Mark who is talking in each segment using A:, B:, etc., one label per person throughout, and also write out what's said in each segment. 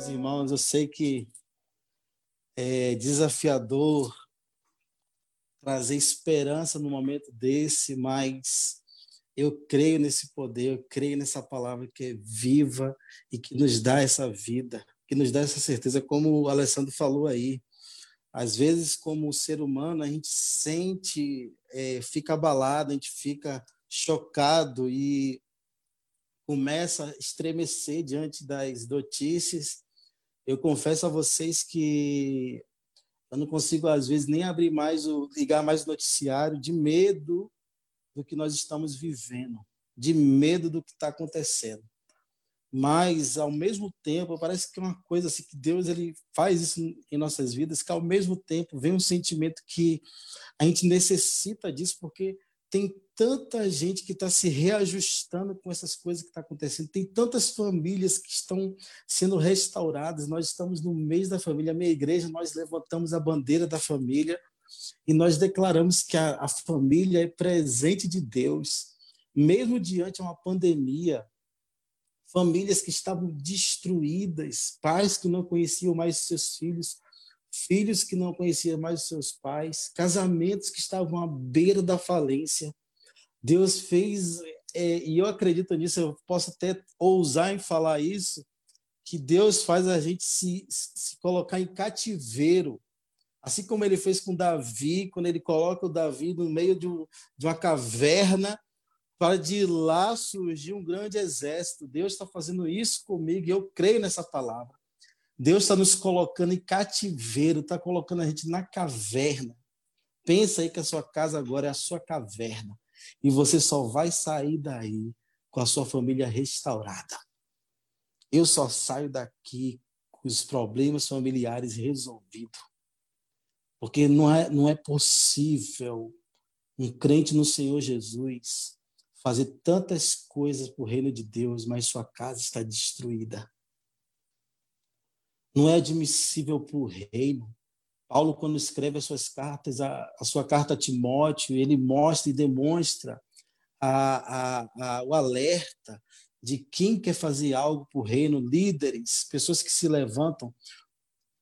A: meus irmãos, eu sei que é desafiador trazer esperança no momento desse, mas eu creio nesse poder, eu creio nessa palavra que é viva e que nos dá essa vida, que nos dá essa certeza, como o Alessandro falou aí. Às vezes, como ser humano, a gente sente, é, fica abalado, a gente fica chocado e começa a estremecer diante das notícias. Eu confesso a vocês que eu não consigo às vezes nem abrir mais o ligar mais o noticiário de medo do que nós estamos vivendo, de medo do que está acontecendo. Mas ao mesmo tempo parece que é uma coisa assim que Deus ele faz isso em nossas vidas, que ao mesmo tempo vem um sentimento que a gente necessita disso porque tem tanta gente que está se reajustando com essas coisas que estão tá acontecendo. Tem tantas famílias que estão sendo restauradas. Nós estamos no mês da família. A minha igreja, nós levantamos a bandeira da família e nós declaramos que a, a família é presente de Deus, mesmo diante de uma pandemia. Famílias que estavam destruídas, pais que não conheciam mais seus filhos, filhos que não conheciam mais os seus pais, casamentos que estavam à beira da falência. Deus fez, é, e eu acredito nisso, eu posso até ousar em falar isso, que Deus faz a gente se, se colocar em cativeiro, assim como ele fez com Davi, quando ele coloca o Davi no meio de, um, de uma caverna, para de lá surgir um grande exército. Deus está fazendo isso comigo e eu creio nessa palavra. Deus está nos colocando em cativeiro, está colocando a gente na caverna. Pensa aí que a sua casa agora é a sua caverna. E você só vai sair daí com a sua família restaurada. Eu só saio daqui com os problemas familiares resolvidos. Porque não é, não é possível um crente no Senhor Jesus fazer tantas coisas para o reino de Deus, mas sua casa está destruída não é admissível para o reino. Paulo, quando escreve as suas cartas, a, a sua carta a Timóteo, ele mostra e demonstra a, a, o alerta de quem quer fazer algo para o reino, líderes, pessoas que se levantam,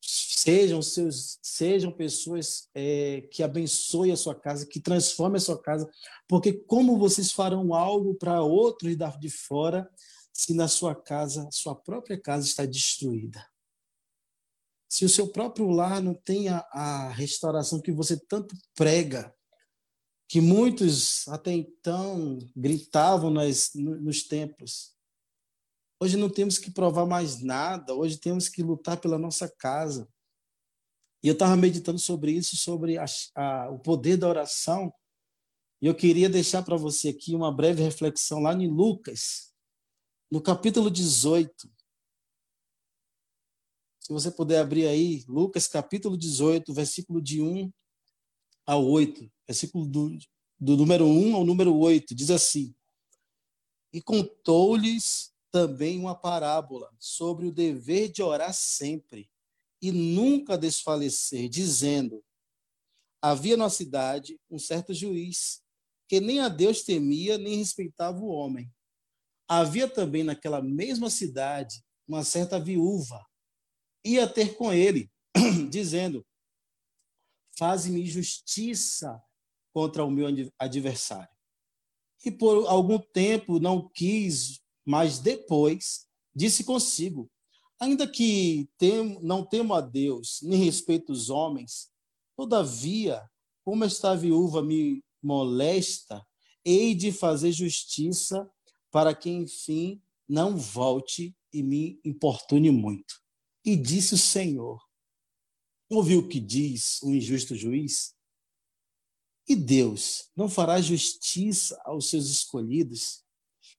A: sejam seus, sejam pessoas é, que abençoem a sua casa, que transformem a sua casa, porque como vocês farão algo para outros de fora, se na sua casa, sua própria casa está destruída? Se o seu próprio lar não tem a, a restauração que você tanto prega, que muitos até então gritavam nas, nos templos. Hoje não temos que provar mais nada, hoje temos que lutar pela nossa casa. E eu estava meditando sobre isso, sobre a, a, o poder da oração, e eu queria deixar para você aqui uma breve reflexão lá em Lucas, no capítulo 18. Se você puder abrir aí, Lucas capítulo 18, versículo de 1 a 8, versículo do, do número 1 ao número 8, diz assim: E contou-lhes também uma parábola sobre o dever de orar sempre e nunca desfalecer, dizendo: Havia na cidade um certo juiz que nem a Deus temia nem respeitava o homem. Havia também naquela mesma cidade uma certa viúva ia ter com ele, dizendo: Faze-me justiça contra o meu adversário. E por algum tempo não quis, mas depois disse consigo: Ainda que não temo a Deus, nem respeito os homens, todavia, como esta viúva me molesta, hei de fazer justiça para que, enfim, não volte e me importune muito. E disse o Senhor: Ouviu o que diz o injusto juiz? E Deus não fará justiça aos seus escolhidos,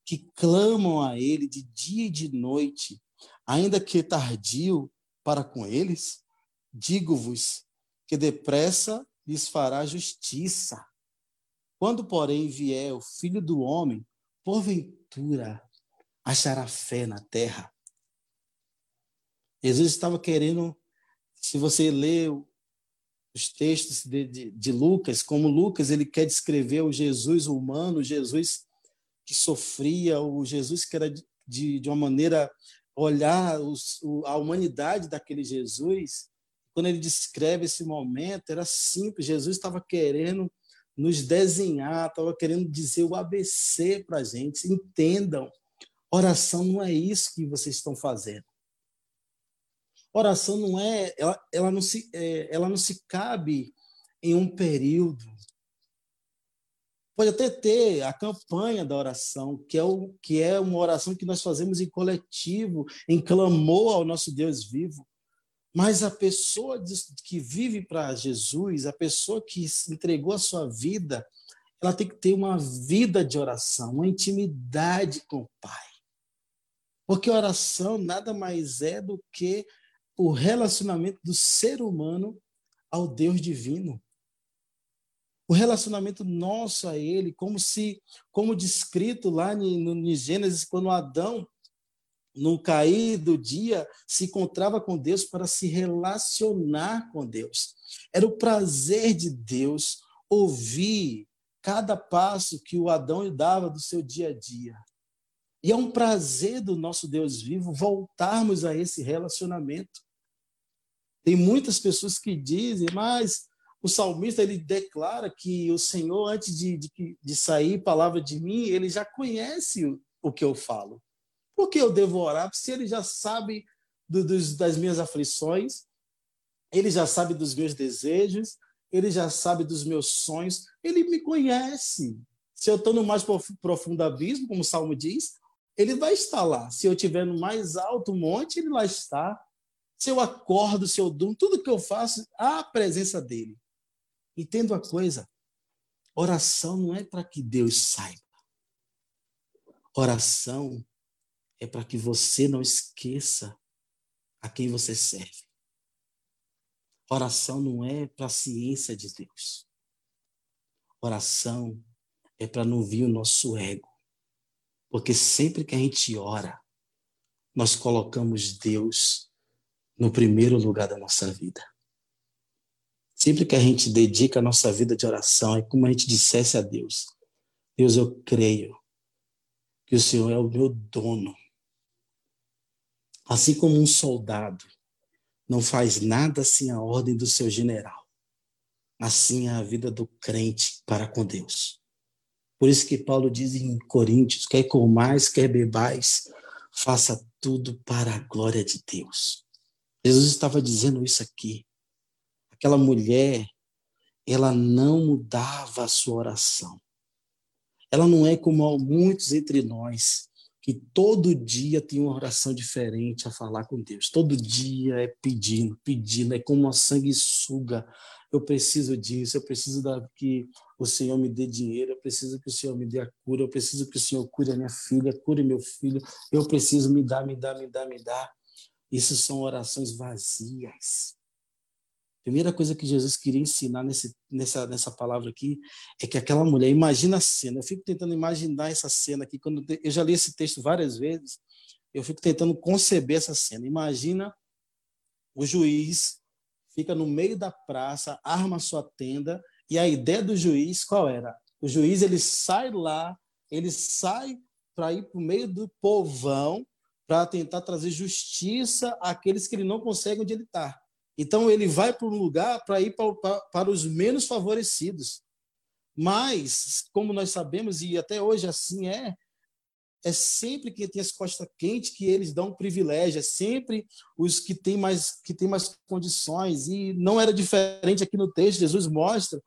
A: que clamam a Ele de dia e de noite, ainda que tardio para com eles? Digo-vos que depressa lhes fará justiça. Quando, porém, vier o filho do homem, porventura achará fé na terra. Jesus estava querendo, se você lê os textos de, de, de, Lucas, como Lucas ele quer descrever o Jesus humano, o Jesus que sofria, o Jesus que era de, de uma maneira olhar os, a humanidade daquele Jesus, quando ele descreve esse momento, era simples. Jesus estava querendo nos desenhar, estava querendo dizer o ABC para a gente. Entendam, oração não é isso que vocês estão fazendo. Oração não é, ela, ela, não, se, é, ela não se cabe em um período. Pode até ter a campanha da oração, que é, o, que é uma oração que nós fazemos em coletivo, em clamor ao nosso Deus vivo. Mas a pessoa que vive para Jesus, a pessoa que entregou a sua vida, ela tem que ter uma vida de oração, uma intimidade com o Pai. Porque oração nada mais é do que o relacionamento do ser humano ao Deus divino. O relacionamento nosso a Ele, como se, como descrito lá no Gênesis, quando Adão no cair do dia, se encontrava com Deus para se relacionar com Deus. Era o prazer de Deus ouvir cada passo que o Adão dava do seu dia a dia. E é um prazer do nosso Deus vivo voltarmos a esse relacionamento. Tem muitas pessoas que dizem, mas o salmista ele declara que o Senhor, antes de, de, de sair palavra de mim, ele já conhece o, o que eu falo. Por que eu devo orar? Se ele já sabe do, dos, das minhas aflições, ele já sabe dos meus desejos, ele já sabe dos meus sonhos, ele me conhece. Se eu estou no mais profundo abismo, como o Salmo diz, ele vai estar lá. Se eu estiver no mais alto monte, ele lá está. Se eu acordo, se eu durmo, tudo que eu faço, há a presença dele. Entendo a coisa. Oração não é para que Deus saiba. Oração é para que você não esqueça a quem você serve. Oração não é para a ciência de Deus. Oração é para não vir o nosso ego. Porque sempre que a gente ora, nós colocamos Deus no primeiro lugar da nossa vida. Sempre que a gente dedica a nossa vida de oração, é como a gente dissesse a Deus: Deus, eu creio que o Senhor é o meu dono Assim como um soldado não faz nada sem a ordem do seu general, assim é a vida do crente para com Deus. Por isso que Paulo diz em Coríntios: quer comais, quer bebais, faça tudo para a glória de Deus. Jesus estava dizendo isso aqui. Aquela mulher, ela não mudava a sua oração. Ela não é como muitos entre nós que todo dia tem uma oração diferente a falar com Deus. Todo dia é pedindo, pedindo, é como uma sanguessuga. Eu preciso disso, eu preciso da, que o Senhor me dê dinheiro, eu preciso que o Senhor me dê a cura, eu preciso que o Senhor cure a minha filha, cure meu filho, eu preciso me dar, me dar, me dar, me dar. Isso são orações vazias. Primeira coisa que Jesus queria ensinar nesse, nessa, nessa palavra aqui é que aquela mulher, imagina a cena, eu fico tentando imaginar essa cena aqui, quando eu já li esse texto várias vezes, eu fico tentando conceber essa cena. Imagina o juiz fica no meio da praça, arma sua tenda, e a ideia do juiz qual era? O juiz ele sai lá, ele sai para ir para o meio do povão para tentar trazer justiça àqueles que ele não consegue onde ele está. Então ele vai para um lugar para ir para, para, os menos favorecidos. Mas, como nós sabemos, e até hoje assim é, é sempre quem tem as costas quentes que eles dão privilégio, é sempre os que têm mais que têm mais condições e não era diferente aqui no texto. Jesus mostra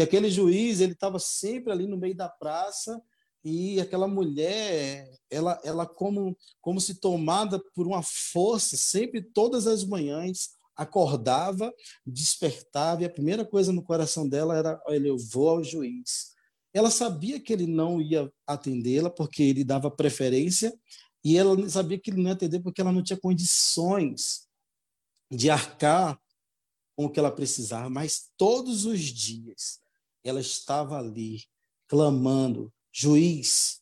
A: que aquele juiz ele estava sempre ali no meio da praça e aquela mulher ela ela como como se tomada por uma força sempre todas as manhãs acordava, despertava, e a primeira coisa no coração dela era: olha, eu vou ao juiz. Ela sabia que ele não ia atendê-la porque ele dava preferência, e ela sabia que ele não ia atender porque ela não tinha condições de arcar com o que ela precisava, mas todos os dias ela estava ali clamando: juiz,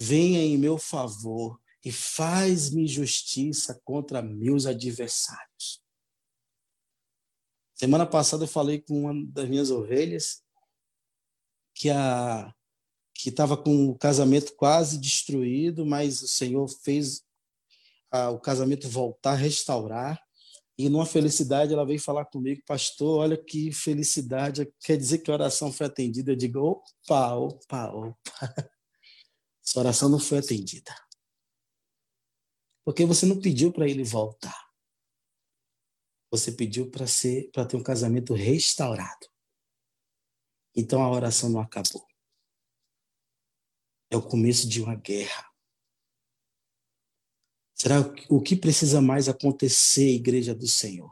A: venha em meu favor e faz-me justiça contra meus adversários. Semana passada eu falei com uma das minhas ovelhas que a que estava com o casamento quase destruído, mas o Senhor fez a, o casamento voltar, restaurar. E numa felicidade, ela veio falar comigo, pastor, olha que felicidade, quer dizer que a oração foi atendida. Eu digo, opa, opa, opa. Essa oração não foi atendida. Porque você não pediu para ele voltar. Você pediu para ser, para ter um casamento restaurado. Então a oração não acabou. É o começo de uma guerra. Será o que precisa mais acontecer, igreja do Senhor?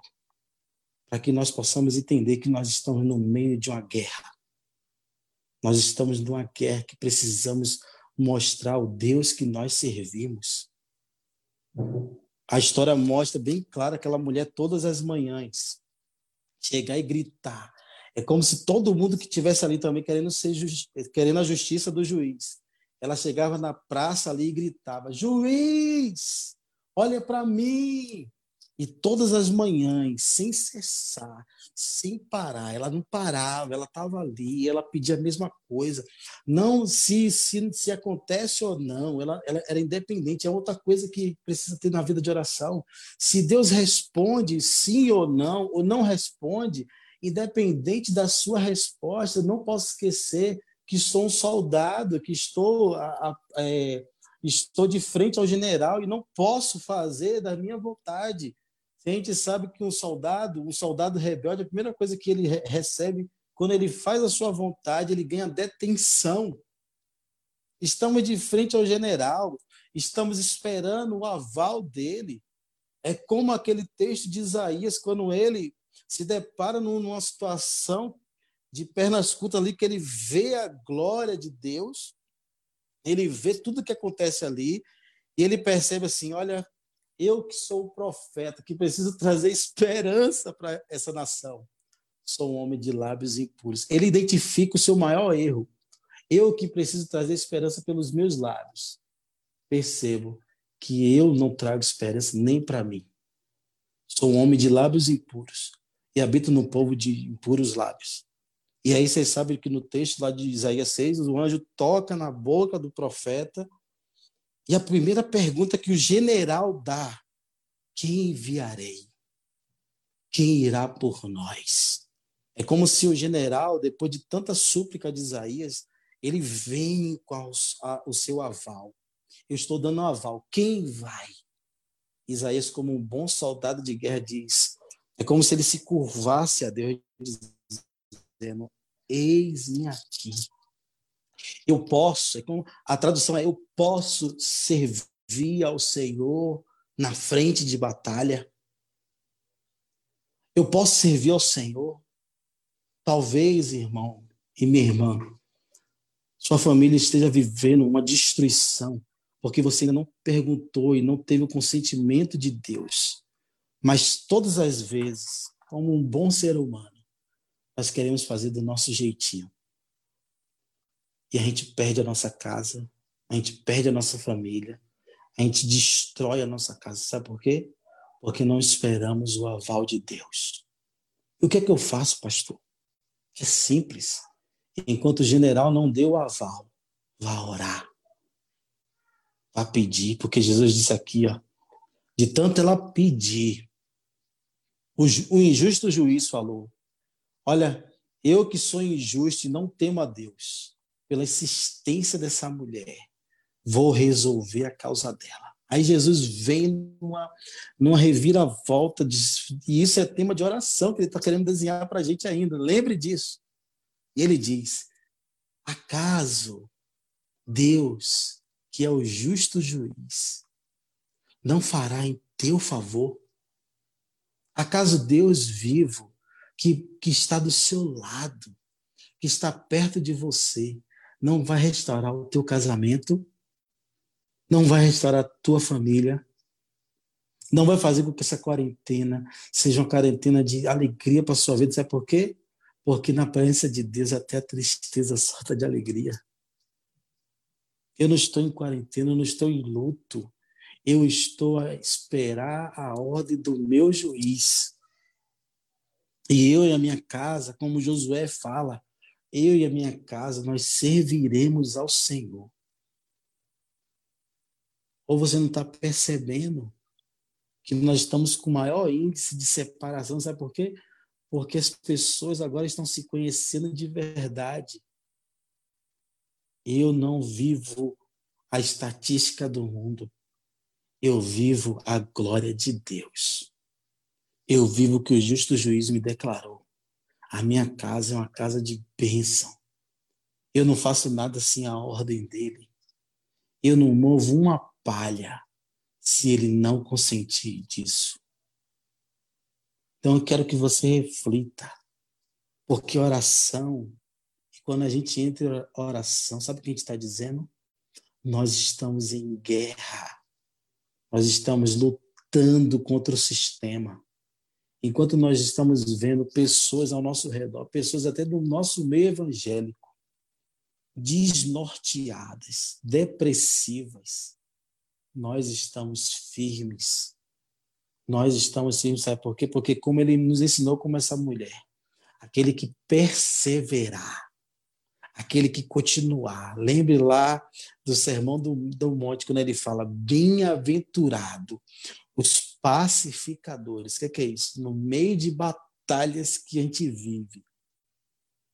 A: Para que nós possamos entender que nós estamos no meio de uma guerra. Nós estamos numa guerra que precisamos mostrar o Deus que nós servimos. A história mostra bem claro aquela mulher todas as manhãs chegar e gritar. É como se todo mundo que tivesse ali também querendo ser querendo a justiça do juiz. Ela chegava na praça ali e gritava: "Juiz, olha para mim. E todas as manhãs, sem cessar, sem parar, ela não parava, ela estava ali, ela pedia a mesma coisa. Não se, se, se acontece ou não, ela, ela era independente. É outra coisa que precisa ter na vida de oração. Se Deus responde sim ou não, ou não responde, independente da sua resposta, não posso esquecer que sou um soldado, que estou a, a, é, estou de frente ao general e não posso fazer da minha vontade. A gente sabe que um soldado, um soldado rebelde, a primeira coisa que ele recebe quando ele faz a sua vontade, ele ganha detenção. Estamos de frente ao general, estamos esperando o aval dele. É como aquele texto de Isaías, quando ele se depara numa situação de pernas curtas ali, que ele vê a glória de Deus, ele vê tudo que acontece ali e ele percebe assim: olha, eu que sou o profeta, que preciso trazer esperança para essa nação, sou um homem de lábios impuros. Ele identifica o seu maior erro. Eu que preciso trazer esperança pelos meus lábios. Percebo que eu não trago esperança nem para mim. Sou um homem de lábios impuros e habito no povo de impuros lábios. E aí vocês sabem que no texto lá de Isaías 6, o anjo toca na boca do profeta e a primeira pergunta que o general dá: quem enviarei? Quem irá por nós? É como se o general, depois de tanta súplica de Isaías, ele vem com o seu aval. Eu estou dando um aval. Quem vai? Isaías, como um bom soldado de guerra, diz: é como se ele se curvasse a Deus, dizendo: Eis-me aqui. Eu posso, é a tradução é: eu posso servir ao Senhor na frente de batalha. Eu posso servir ao Senhor. Talvez, irmão e minha irmã, sua família esteja vivendo uma destruição, porque você ainda não perguntou e não teve o consentimento de Deus. Mas todas as vezes, como um bom ser humano, nós queremos fazer do nosso jeitinho. E a gente perde a nossa casa, a gente perde a nossa família, a gente destrói a nossa casa. Sabe por quê? Porque não esperamos o aval de Deus. E o que é que eu faço, pastor? É simples. Enquanto o general não deu o aval, vá orar. Vá pedir, porque Jesus disse aqui, ó, de tanto ela pedir, o, o injusto juiz falou: Olha, eu que sou injusto e não temo a Deus, pela insistência dessa mulher, vou resolver a causa dela. Aí Jesus vem numa, numa reviravolta, de, e isso é tema de oração que ele está querendo desenhar para a gente ainda. Lembre disso. E ele diz: acaso Deus, que é o justo juiz, não fará em teu favor? Acaso Deus vivo, que, que está do seu lado, que está perto de você, não vai restaurar o teu casamento, não vai restaurar a tua família, não vai fazer com que essa quarentena seja uma quarentena de alegria para a sua vida. Sabe por quê? Porque na presença de Deus até a tristeza solta de alegria. Eu não estou em quarentena, eu não estou em luto. Eu estou a esperar a ordem do meu juiz. E eu e a minha casa, como Josué fala, eu e a minha casa, nós serviremos ao Senhor. Ou você não está percebendo que nós estamos com maior índice de separação, sabe por quê? Porque as pessoas agora estão se conhecendo de verdade. Eu não vivo a estatística do mundo. Eu vivo a glória de Deus. Eu vivo o que o justo juiz me declarou. A minha casa é uma casa de bênção. Eu não faço nada sem a ordem dele. Eu não movo uma palha se ele não consentir disso. Então eu quero que você reflita, porque oração, quando a gente entra em oração, sabe o que a gente está dizendo? Nós estamos em guerra, nós estamos lutando contra o sistema. Enquanto nós estamos vendo pessoas ao nosso redor, pessoas até do nosso meio evangélico, desnorteadas, depressivas, nós estamos firmes. Nós estamos firmes, sabe por quê? Porque como ele nos ensinou como essa mulher, aquele que perseverar, aquele que continuar. Lembre lá do sermão do, do monte, quando ele fala, bem-aventurado os pacificadores. O que, que é isso? No meio de batalhas que a gente vive,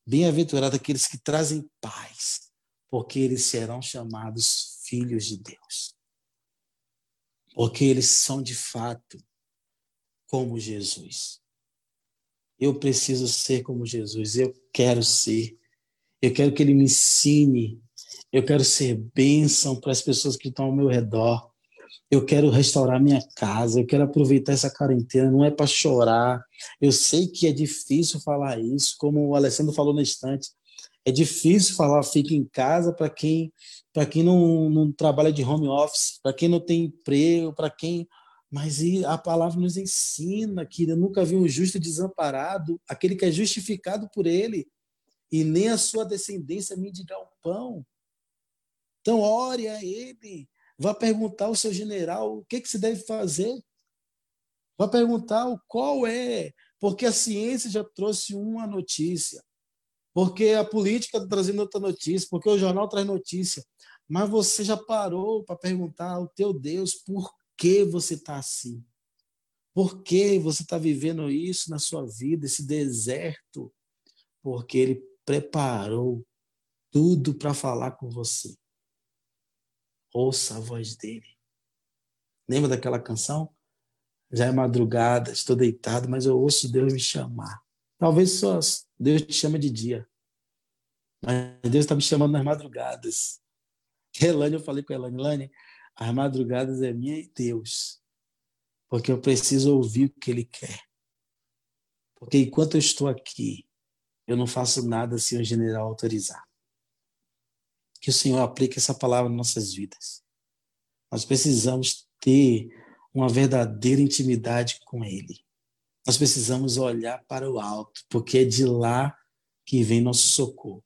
A: Bem-aventurados aqueles que trazem paz, porque eles serão chamados filhos de Deus. Porque eles são de fato como Jesus. Eu preciso ser como Jesus, eu quero ser. Eu quero que ele me ensine. Eu quero ser bênção para as pessoas que estão ao meu redor eu quero restaurar minha casa, eu quero aproveitar essa quarentena, não é para chorar. Eu sei que é difícil falar isso, como o Alessandro falou na instante. É difícil falar fique em casa para quem para quem não, não trabalha de home office, para quem não tem emprego, para quem mas a palavra nos ensina que eu nunca vi um justo desamparado, aquele que é justificado por ele, e nem a sua descendência mendigar o pão. Então, ore a ele, Vá perguntar ao seu general o que, que se deve fazer. Vá perguntar qual é, porque a ciência já trouxe uma notícia, porque a política está trazendo outra notícia, porque o jornal traz notícia. Mas você já parou para perguntar ao teu Deus por que você está assim? Por que você está vivendo isso na sua vida, esse deserto? Porque Ele preparou tudo para falar com você. Ouça a voz dele. Lembra daquela canção? Já é madrugada, estou deitado, mas eu ouço Deus me chamar. Talvez só Deus te chama de dia. Mas Deus está me chamando nas madrugadas. Elane, eu falei com a Elane, Elane, as madrugadas é minha e Deus. Porque eu preciso ouvir o que Ele quer. Porque enquanto eu estou aqui, eu não faço nada se o general autorizar que o Senhor aplique essa palavra em nossas vidas. Nós precisamos ter uma verdadeira intimidade com Ele. Nós precisamos olhar para o alto, porque é de lá que vem nosso socorro.